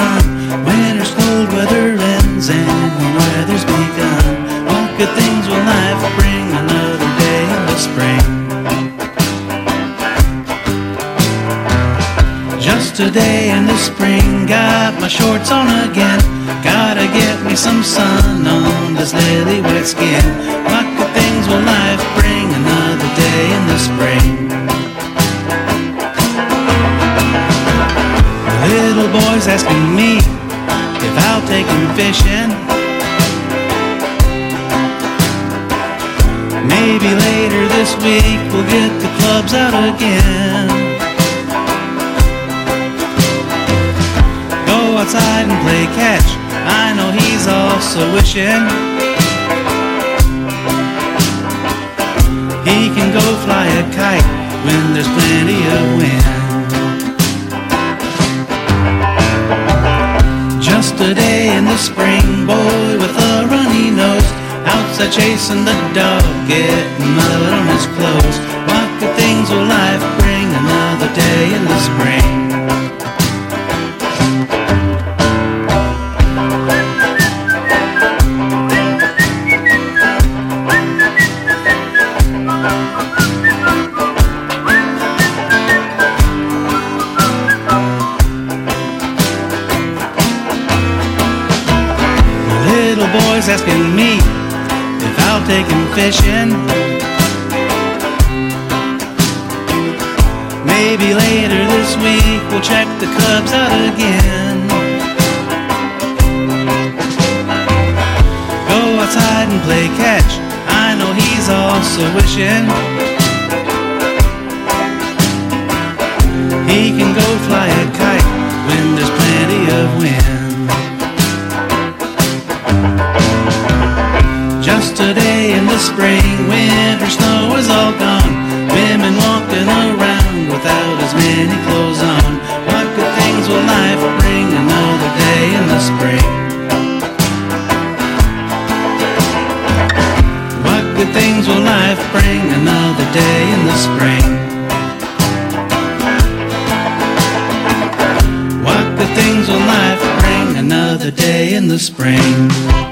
sun. Winter's cold weather ends and the weather's begun. What good things will life bring another day in the spring? Just today in the spring, got my shorts on again. Gotta get me some sun on this lily wet skin. What good things will life bring another day in the spring? Little asking me if I'll take him fishing. Maybe later this week we'll get the clubs out again. Go outside and play catch. I know he's also wishing he can go fly a kite when there's plenty of wind. Just a day in the spring, boy with a runny nose. Outside chasing the dog, getting mud on his clothes. Asking me if I'll take him fishing. Maybe later this week we'll check the Cubs out again. Go outside and play catch. I know he's also wishing Just day in the spring, winter snow is all gone. Women walking around without as many clothes on. What good things will life bring? Another day in the spring. What good things will life bring? Another day in the spring. What good things will life bring? Another day in the spring.